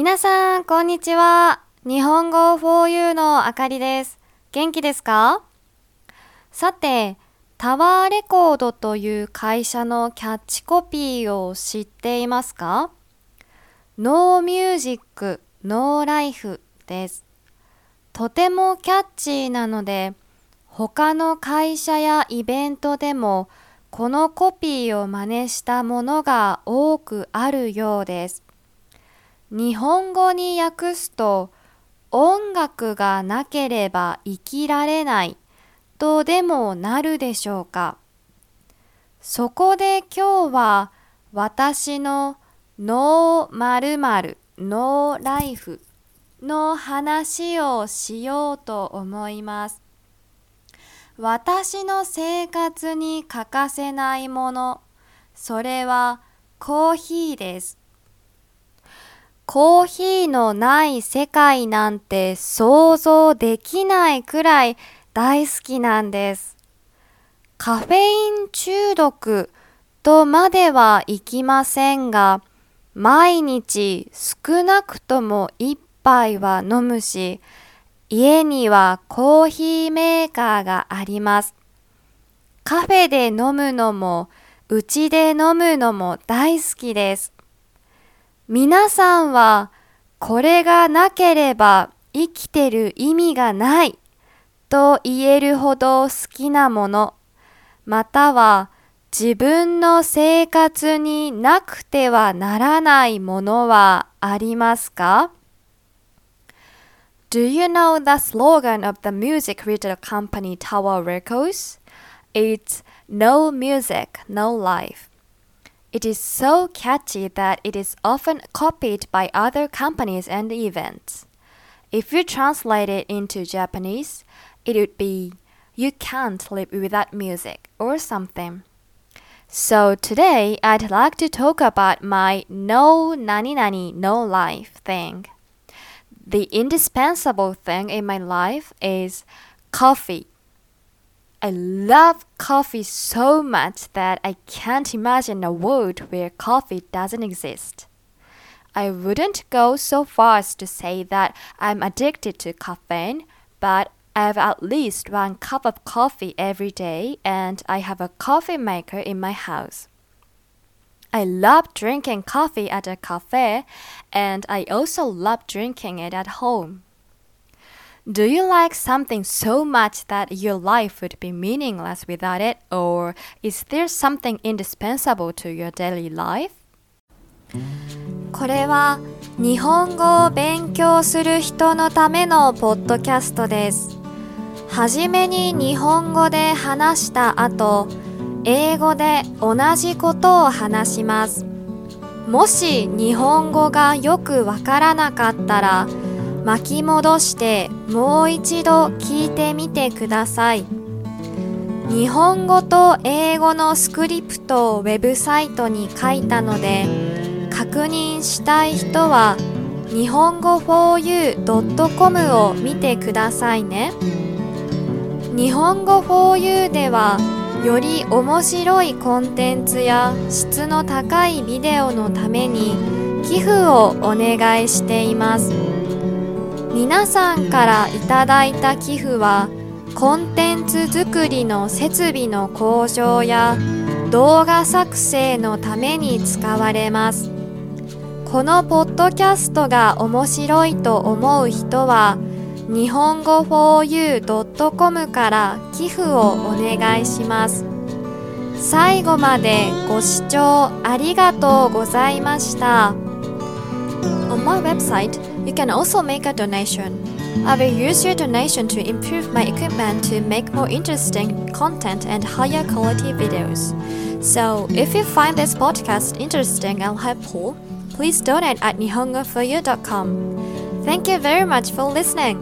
皆さん、こんにちは。日本語 4U のあかりです。元気ですか？さて、タワーレコードという会社のキャッチコピーを知っていますか？ No music, no life です。とてもキャッチーなので、他の会社やイベントでもこのコピーを真似したものが多くあるようです。日本語に訳すと音楽がなければ生きられないとでもなるでしょうか？そこで今日は私のノー〇〇ノーライフの話をしようと思います。私の生活に欠かせないもの、それはコーヒーです。コーヒーのない世界なんて想像できないくらい大好きなんです。カフェイン中毒とまではいきませんが、毎日少なくとも一杯は飲むし、家にはコーヒーメーカーがあります。カフェで飲むのも、うちで飲むのも大好きです。皆さんは、これがなければ生きてる意味がないと言えるほど好きなもの、または自分の生活になくてはならないものはありますか Do you know the slogan of the music retail company Tower Records? It's No music, no life. It is so catchy that it is often copied by other companies and events. If you translate it into Japanese, it would be You can't live without music or something. So today I'd like to talk about my no nani nani no life thing. The indispensable thing in my life is coffee. I love coffee so much that I can't imagine a world where coffee doesn't exist. I wouldn't go so far as to say that I'm addicted to caffeine, but I have at least one cup of coffee every day and I have a coffee maker in my house. I love drinking coffee at a cafe and I also love drinking it at home. Do you like something so much that your life would be meaningless without it, or is there something indispensable to your daily life? これは日本語を勉強する人のためのポッドキャストです。はじめに日本語で話した後、英語で同じことを話します。もし日本語がよくわからなかったら、巻き戻してもう一度聞いてみてください。日本語と英語のスクリプトをウェブサイトに書いたので、確認したい人は日本語 4u.com を見てくださいね。日本語 4u ではより面白いコンテンツや質の高いビデオのために寄付をお願いしています。皆さんからいただいた寄付はコンテンツ作りの設備の向上や動画作成のために使われます。このポッドキャストが面白いと思う人は日本語 4u.com から寄付をお願いします。最後までご視聴ありがとうございました。On my website, you can also make a donation. I will use your donation to improve my equipment to make more interesting content and higher quality videos. So, if you find this podcast interesting and helpful, please donate at nihongoforyou.com. Thank you very much for listening.